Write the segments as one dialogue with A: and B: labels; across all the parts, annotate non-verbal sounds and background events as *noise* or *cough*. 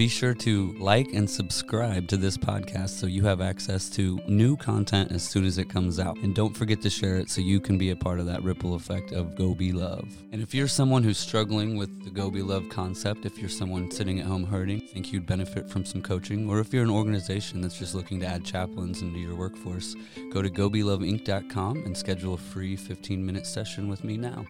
A: Be sure to like and subscribe to this podcast so you have access to new content as soon as it comes out. And don't forget to share it so you can be a part of that ripple effect of Go Be Love. And if you're someone who's struggling with the Go Be Love concept, if you're someone sitting at home hurting, think you'd benefit from some coaching, or if you're an organization that's just looking to add chaplains into your workforce, go to gobeloveinc.com and schedule a free 15 minute session with me now.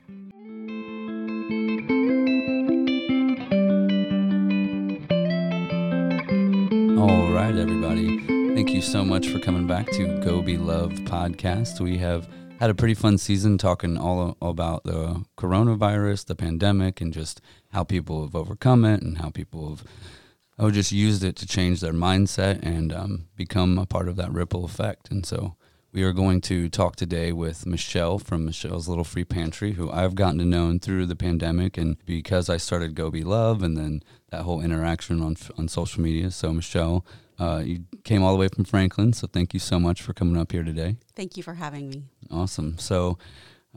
A: Right, everybody. Thank you so much for coming back to Go Be Love podcast. We have had a pretty fun season talking all about the coronavirus, the pandemic, and just how people have overcome it and how people have oh, just used it to change their mindset and um, become a part of that ripple effect. And so we are going to talk today with Michelle from Michelle's Little Free Pantry, who I've gotten to know through the pandemic and because I started Go Be Love and then that whole interaction on, on social media. So, Michelle, uh, you came all the way from Franklin, so thank you so much for coming up here today.
B: Thank you for having me.
A: Awesome. So,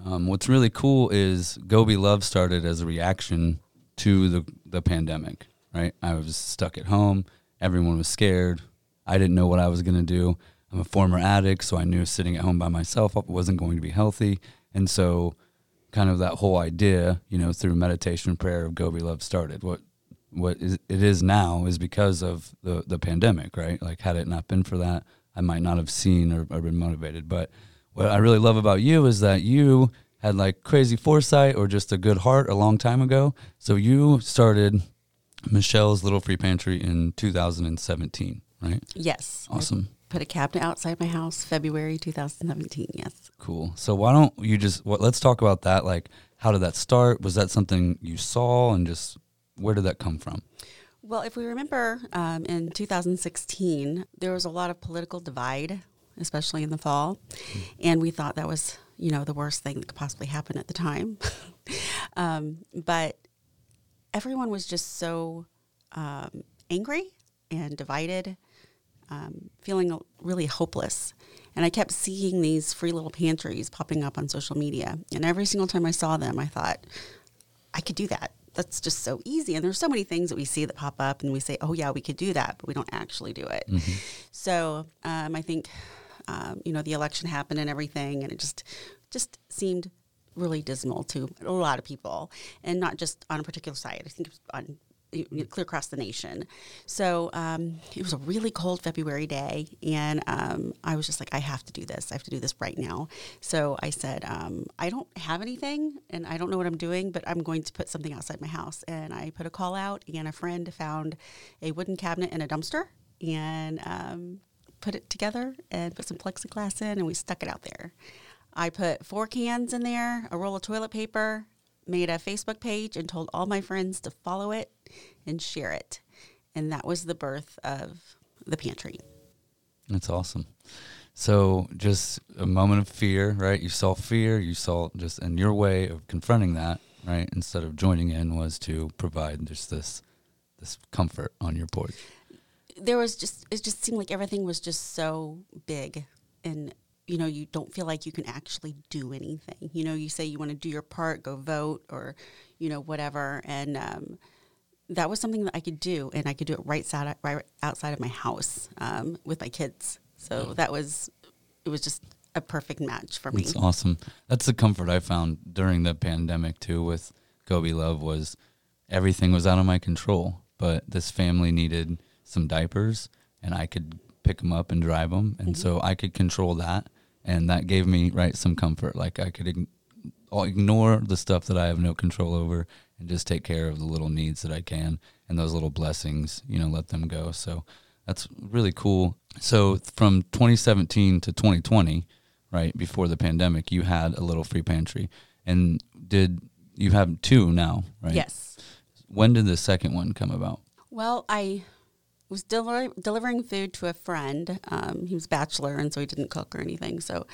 A: um, what's really cool is Go Be Love started as a reaction to the, the pandemic, right? I was stuck at home, everyone was scared. I didn't know what I was going to do. I'm a former addict, so I knew sitting at home by myself wasn't going to be healthy. And so, kind of that whole idea, you know, through meditation and prayer of Go Be Love started. What what is, it is now is because of the the pandemic, right? Like, had it not been for that, I might not have seen or, or been motivated. But what I really love about you is that you had like crazy foresight or just a good heart a long time ago. So you started Michelle's Little Free Pantry in 2017, right?
B: Yes.
A: Awesome
B: put a cabinet outside my house February 2017. Yes.
A: Cool. So why don't you just what let's talk about that like how did that start? Was that something you saw and just where did that come from?
B: Well, if we remember um, in 2016, there was a lot of political divide, especially in the fall, mm-hmm. and we thought that was, you know, the worst thing that could possibly happen at the time. *laughs* um, but everyone was just so um, angry and divided um, feeling really hopeless. And I kept seeing these free little pantries popping up on social media. And every single time I saw them, I thought, I could do that. That's just so easy. And there's so many things that we see that pop up and we say, oh, yeah, we could do that, but we don't actually do it. Mm-hmm. So um, I think, um, you know, the election happened and everything, and it just, just seemed really dismal to a lot of people, and not just on a particular side. I think it was on clear across the nation. So um, it was a really cold February day, and um, I was just like, I have to do this. I have to do this right now. So I said, um, I don't have anything, and I don't know what I'm doing, but I'm going to put something outside my house. And I put a call out, and a friend found a wooden cabinet in a dumpster, and um, put it together and put some plexiglass in, and we stuck it out there. I put four cans in there, a roll of toilet paper, made a Facebook page and told all my friends to follow it and share it. And that was the birth of the pantry.
A: That's awesome. So, just a moment of fear, right? You saw fear, you saw just, and your way of confronting that, right, instead of joining in, was to provide just this this comfort on your porch.
B: There was just, it just seemed like everything was just so big and you know you don't feel like you can actually do anything you know you say you want to do your part go vote or you know whatever and um, that was something that I could do, and I could do it right, side, right outside of my house um, with my kids. So that was it was just a perfect match for me.
A: That's awesome. That's the comfort I found during the pandemic too. With Go Be Love was everything was out of my control, but this family needed some diapers, and I could pick them up and drive them, and mm-hmm. so I could control that, and that gave me right some comfort. Like I could ignore the stuff that I have no control over and just take care of the little needs that I can and those little blessings, you know, let them go. So that's really cool. So from 2017 to 2020, right before the pandemic, you had a little free pantry, and did you have two now, right?
B: Yes.
A: When did the second one come about?
B: Well, I was deli- delivering food to a friend. Um, he was bachelor, and so he didn't cook or anything. So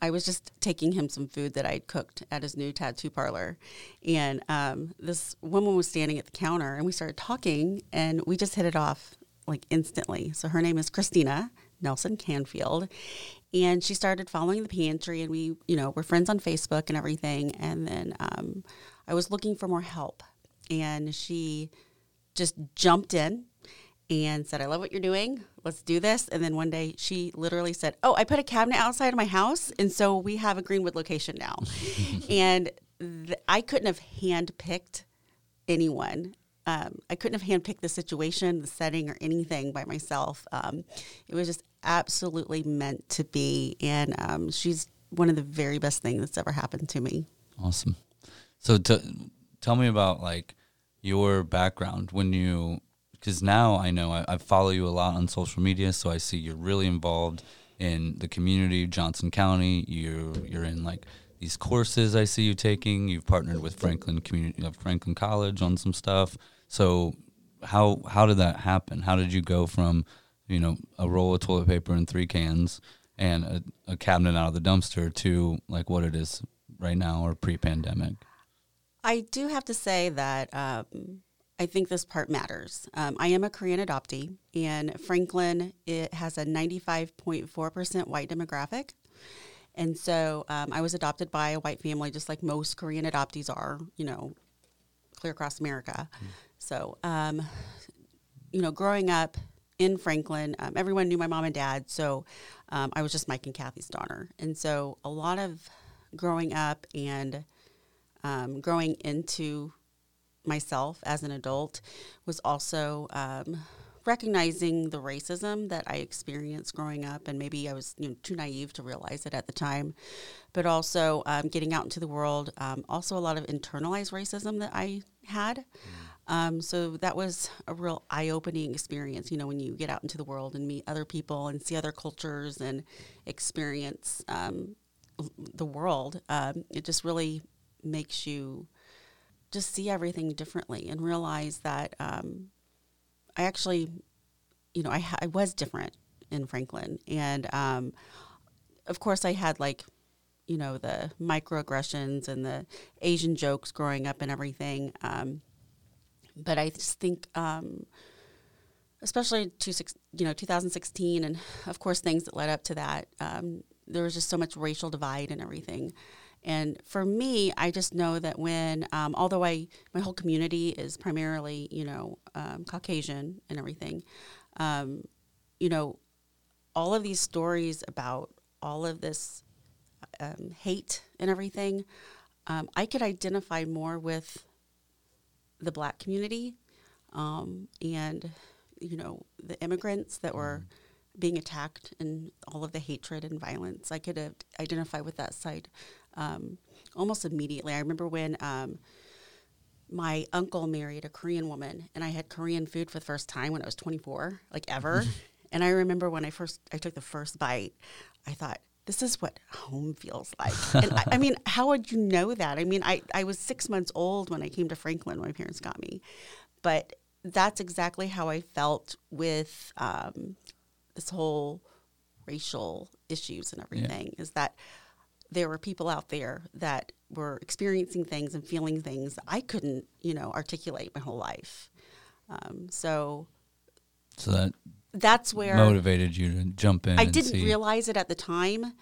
B: I was just taking him some food that I'd cooked at his new tattoo parlor. And um, this woman was standing at the counter and we started talking and we just hit it off like instantly. So her name is Christina Nelson Canfield. And she started following the pantry and we, you know, we're friends on Facebook and everything. And then um, I was looking for more help and she just jumped in and said, I love what you're doing. Let's do this. And then one day she literally said, Oh, I put a cabinet outside of my house. And so we have a Greenwood location now. *laughs* and th- I couldn't have handpicked anyone. Um, I couldn't have handpicked the situation, the setting, or anything by myself. Um, it was just absolutely meant to be. And um, she's one of the very best things that's ever happened to me.
A: Awesome. So t- tell me about like your background when you, because now I know I, I follow you a lot on social media, so I see you're really involved in the community, Johnson County. You you're in like these courses I see you taking. You've partnered with Franklin Community, uh, Franklin College on some stuff. So how how did that happen? How did you go from you know a roll of toilet paper and three cans and a, a cabinet out of the dumpster to like what it is right now or pre-pandemic?
B: I do have to say that um, I think this part matters. Um, I am a Korean adoptee, and Franklin it has a 95.4% white demographic. And so um, I was adopted by a white family, just like most Korean adoptees are, you know, clear across America. Mm. So, um, you know, growing up in Franklin, um, everyone knew my mom and dad. So um, I was just Mike and Kathy's daughter. And so a lot of growing up and um, growing into myself as an adult was also um, recognizing the racism that I experienced growing up, and maybe I was you know, too naive to realize it at the time, but also um, getting out into the world, um, also a lot of internalized racism that I had. Mm. Um, so that was a real eye-opening experience. You know, when you get out into the world and meet other people and see other cultures and experience um, the world, um, it just really makes you just see everything differently and realize that um, I actually, you know, I, I was different in Franklin. And um, of course, I had like, you know, the microaggressions and the Asian jokes growing up and everything. Um, but I just think, um, especially to, you know, 2016, and of course, things that led up to that, um, there was just so much racial divide and everything. And for me, I just know that when, um, although I, my whole community is primarily, you know, um, Caucasian and everything, um, you know, all of these stories about all of this um, hate and everything, um, I could identify more with the black community um, and, you know, the immigrants that were mm. being attacked and all of the hatred and violence. I could identify with that side um, almost immediately. I remember when um, my uncle married a Korean woman, and I had Korean food for the first time when I was 24, like ever. *laughs* and I remember when I first I took the first bite, I thought, this is what home feels like. *laughs* and I, I, mean, how would you know that? I mean, I, I was six months old when I came to Franklin when my parents got me. But that's exactly how I felt with um, this whole racial issues and everything yeah. is that there were people out there that were experiencing things and feeling things I couldn't, you know, articulate my whole life. Um, so,
A: so that
B: that's where
A: motivated you to jump in.
B: I didn't
A: see.
B: realize it at the time,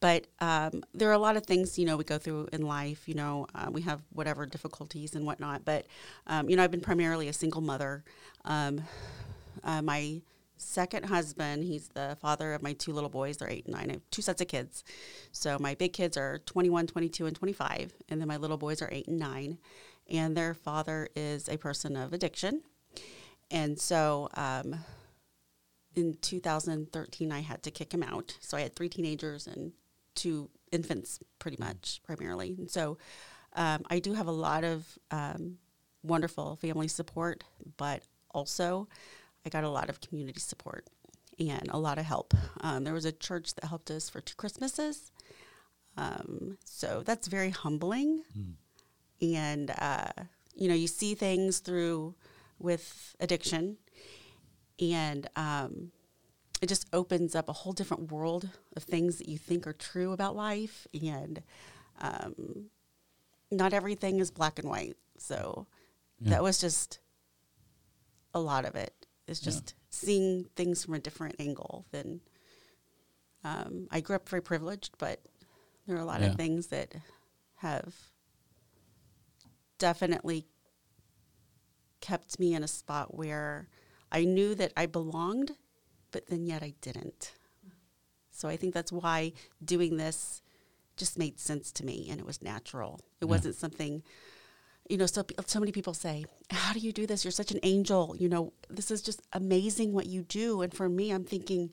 B: but um, there are a lot of things you know we go through in life. You know, uh, we have whatever difficulties and whatnot. But um, you know, I've been primarily a single mother. Um, uh, my second husband, he's the father of my two little boys. They're eight and nine. I have two sets of kids. So my big kids are 21, 22, and 25. And then my little boys are eight and nine. And their father is a person of addiction. And so um, in 2013, I had to kick him out. So I had three teenagers and two infants, pretty much, primarily. And so um, I do have a lot of um, wonderful family support, but also I got a lot of community support and a lot of help. Um, there was a church that helped us for two Christmases. Um, so that's very humbling. Mm. And, uh, you know, you see things through with addiction, and um, it just opens up a whole different world of things that you think are true about life. And um, not everything is black and white. So yeah. that was just a lot of it. It's just yeah. seeing things from a different angle than um, I grew up very privileged, but there are a lot yeah. of things that have definitely kept me in a spot where I knew that I belonged, but then yet I didn't. So I think that's why doing this just made sense to me and it was natural. It
A: Yeah.
B: wasn't something, you know, so, so many people say, How do you do this? You're such an angel. You know, this is just amazing what you do. And for me, I'm thinking,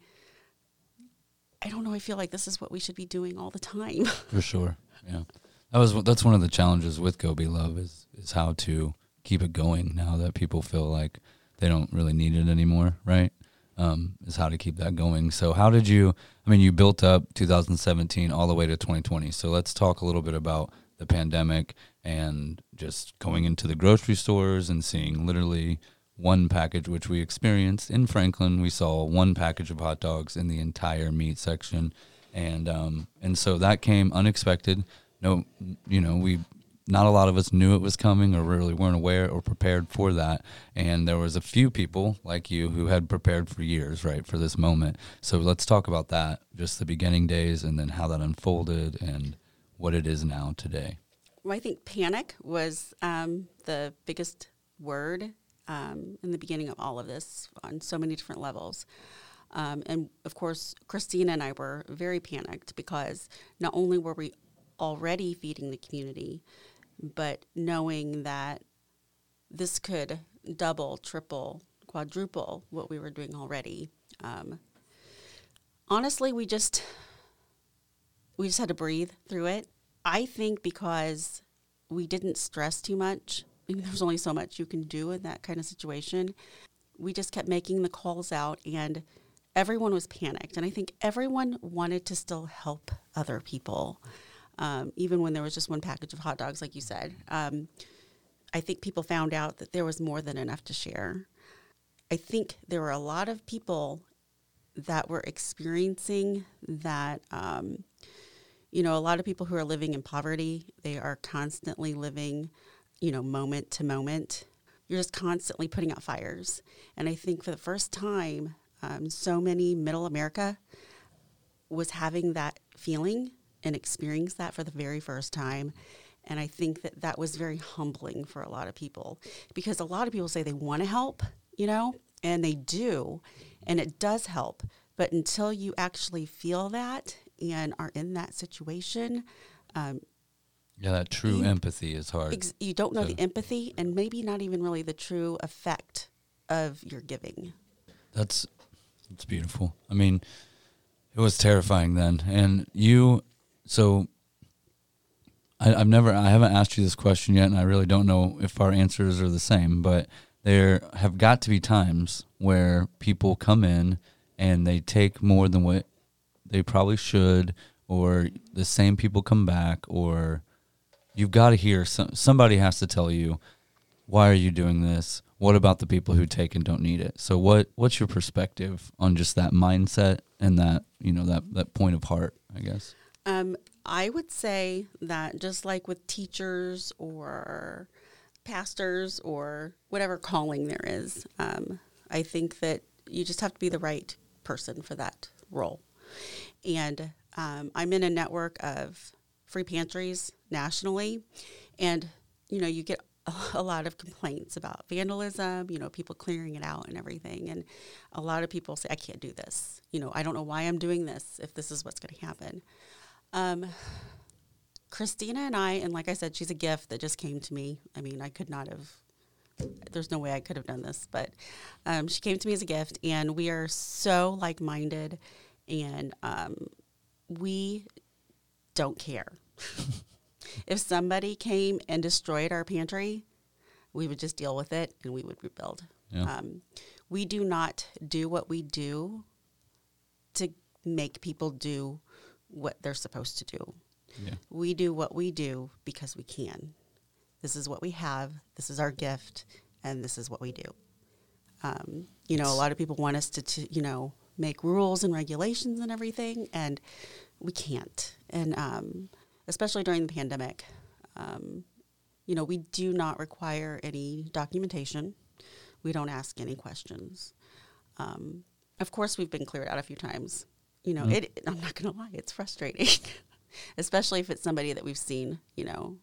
B: I don't know. I feel like this is what we should be doing all the time. *laughs*
A: For sure. Yeah. That was that's one of the challenges with Go Be Love is is how to keep it going now that people feel like they don't really need it anymore, right? Um, is how to keep that going. So how did you I mean you built up 2017 all the way to 2020. So let's talk a little bit about the pandemic and just going into the grocery stores and seeing literally one package which we experienced in Franklin. We saw one package of hot dogs in the entire meat section and um, and so that came unexpected. No, you know, we not a lot of us knew it was coming or really weren't aware or prepared for that. And there was a few people like you who had prepared for years, right, for this moment. So let's talk about that, just the beginning days, and then how that unfolded and what it is now today.
B: Well, I think panic was um, the biggest word um, in the beginning of all of this on so many different levels. Um, and of course, Christina and I were very panicked because not only were we already feeding the community, but knowing that this could double, triple, quadruple what we were doing already. Um, honestly, we just we just had to breathe through it. I think because we didn't stress too much. *laughs* There's only so much you can do in that kind of situation. We just kept making the calls out, and everyone was panicked. And I think everyone wanted to still help other people, um, even when there was just one package of hot dogs, like you said. Um, I think people found out that there was more than enough to share. I think there were a lot of people that were experiencing that. Um, you know, a lot of people who are living in poverty, they are constantly living, you know, moment to moment. You're just constantly putting out fires. And I think for the first time, um, so many middle America was having that feeling and experienced that for the very first time. And I think that that was very humbling for a lot of people because a lot of people say they want to help, you know, and they do, and it does help. But until you actually feel that and are in that situation, um,
A: Yeah, that true
B: You-
A: empathy is hard.
B: ex- you don't know
A: So-
B: the empathy and maybe not even really the true effect of your giving.
A: That's that's beautiful. I mean, it was terrifying then. And you, so I, I've never, I haven't asked you this question yet, and I really don't know if our answers are the same. But there have got to be times where people come in and they take more than what they probably should, or the same people come back, or you've got to hear some, somebody has to tell you why are you doing this? What about the people who take and don't need it? So what what's your perspective on just that mindset and that you know that that point of heart i guess?
B: Um, I would say that just like with teachers or pastors or whatever calling there is, um, I think that you just have to be the right person for that role. And um, I'm in a network of free pantries nationally, and you know you get *laughs* a lot of complaints about vandalism, you know, people clearing it out and everything. And a lot of people say, I can't do this. You know, I don't know why I'm doing this if this is what's going to happen. Um, Christina and I, and like I said, she's a gift that just came to me. I mean, I could not have, there's no way I could have done this, but um, she came to me as a gift, and we are so like minded, and um, we don't care. *laughs* if somebody came and destroyed our pantry, we would just deal with it and we would rebuild.
A: Yeah.
B: Um, we do not do what we do to make people do what they're supposed to do.
A: yeah
B: We do what we do because we can. This is what we have. This is our gift, and this is what we do. Um, you know, a lot of people want us to, to, you know, make rules and regulations and everything, and we can't. And um, especially during the pandemic, um, you know, we do not require any documentation. We don't ask any questions. Um, of course, we've been cleared out a few times. You know,
A: Mhm.
B: it. I'm not going to lie; it's frustrating, *laughs* especially if it's somebody that we've seen, you know,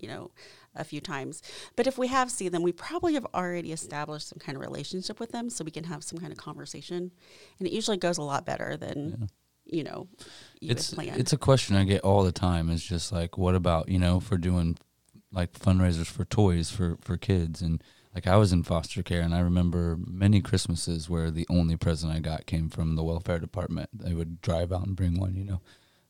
B: you know, a few times. But if we have seen them, we probably have already established some kind of relationship with them so we can have some kind of conversation. And it usually goes a lot better than, yeah. you know, you
A: it's, It's a question I get all the time is just like, what about, you know, for doing like fundraisers for toys for, for kids and like I was in foster care and I remember many Christmases where the only present I got came from the welfare department. They would drive out and bring one, you know.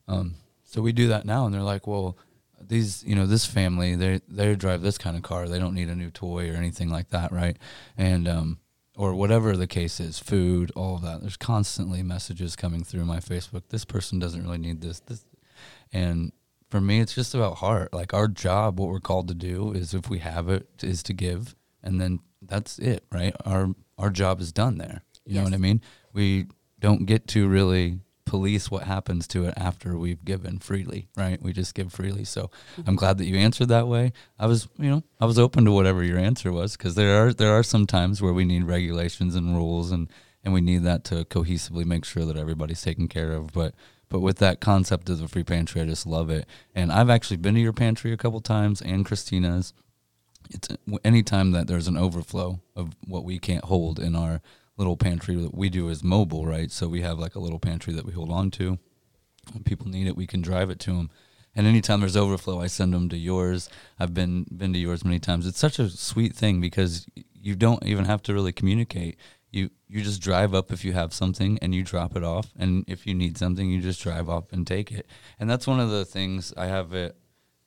A: Um, so we do that now and they're like, well, these you know this family they they drive this kind of car. They don't need a new toy or anything like that right? And um or whatever the case is food all of that. There's constantly messages coming through my facebook. This person doesn't really need this this. And for me it's just about heart. Like our job what we're called to do is if we have it is to give. And then that's it right? Our our job is done there. You yes. know what i mean? We don't get to really police what happens to it after we've given freely, right? We just give freely. So mm-hmm. I'm glad that you answered that way. I was, you know, I was open to whatever your answer was because there are there are some times where we need regulations and rules and and we need that to cohesively make sure that everybody's taken care of. But but with that concept of the free pantry, I just love it. And I've actually been to your pantry a couple times and Christina's. It's anytime that there's an overflow of what we can't hold in our little pantry that we do is mobile, right? So we have like a little pantry that we hold on to. When people need it, we can drive it to them. And anytime there's overflow, I send them to yours. I've been been to yours many times. It's such a sweet thing because you don't even have to really communicate. You you just drive up if you have something and you drop it off. And if you need something, you just drive up and take it. And that's one of the things I have it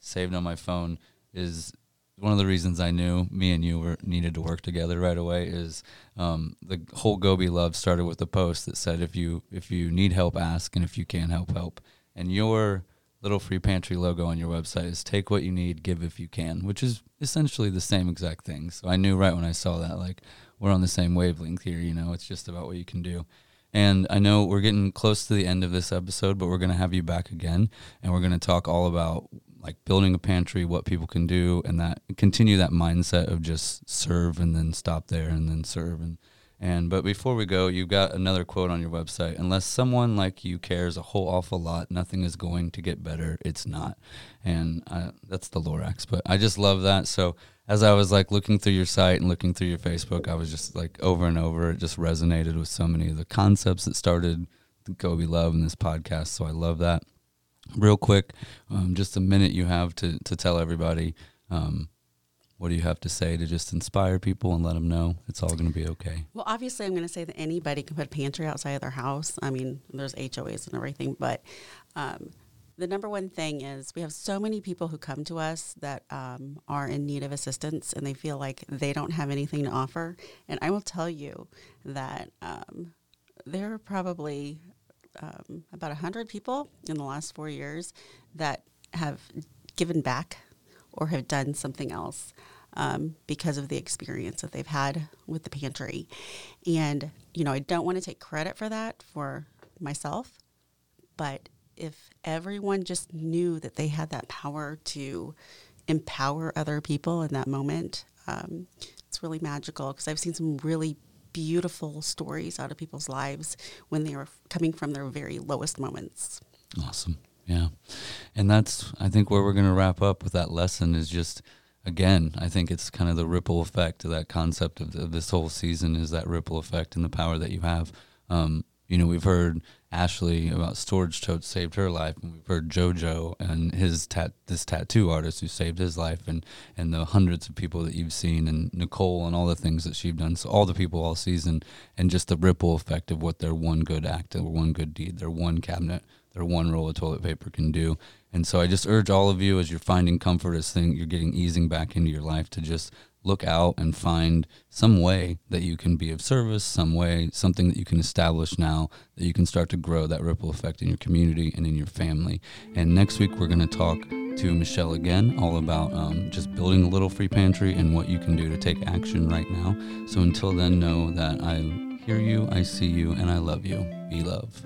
A: saved on my phone is one of the reasons I knew me and you were needed to work together right away is um, the whole Go Be Love started with a post that said if you if you need help, ask, and if you can't help, help. And your little free pantry logo on your website is take what you need, give if you can, which is essentially the same exact thing. So I knew right when I saw that, like we're on the same wavelength here. You know, it's just about what you can do. And I know we're getting close to the end of this episode, but we're going to have you back again, and we're going to talk all about like building a pantry, what people can do, and that continue that mindset of just serve and then stop there and then serve and and but before we go, you've got another quote on your website. Unless someone like you cares a whole awful lot, nothing is going to get better. It's not, and uh, that's the Lorax. But I just love that. So as I was like looking through your site and looking through your Facebook, I was just like over and over. It just resonated with so many of the concepts that started Go Be Love in this podcast. So I love that real quick, um, just a minute you have to, to tell everybody um, what do you have to say to just inspire people and let them know it's all going to be okay?
B: Well, obviously, I'm going to say that anybody can put a pantry outside of their house. I mean, there's HOAs and everything, but um, the number one thing is we have so many people who come to us that um, are in need of assistance and they feel like they don't have anything to offer. And I will tell you that um, there are probably um, about 100 people in the last four years that have given back or have done something else um, because of the experience that they've had with the pantry. And, you know, I don't want to take credit for that for myself, but if everyone just knew that they had that power to empower other people in that moment, um, it's really magical because I've seen some really beautiful stories out of people's lives when they were coming from their very lowest moments.
A: Awesome. Yeah. And that's, I think, where we're going to wrap up with that lesson is just, again, I think it's kind of the ripple effect of that concept of, of this whole season is that ripple effect and the power that you have. Um, you know, we've heard Ashley about storage totes saved her life, and we've heard JoJo and his tat this tattoo artist who saved his life, and and the hundreds of people that you've seen, and Nicole and all the things that she's done. So all the people all season, and just the ripple effect of what their one good act, or one good deed, their one cabinet, their one roll of toilet paper can do. And so I just urge all of you, as you're finding comfort, as thing you're getting easing back into your life, to just look out and find some way that you can be of service, some way, something that you can establish now that you can start to grow that ripple effect in your community and in your family. And next week, we're going to talk to Michelle again, all about um, just building a little free pantry and what you can do to take action right now. So until then, know that I hear you, I see you, and I love you. Be love.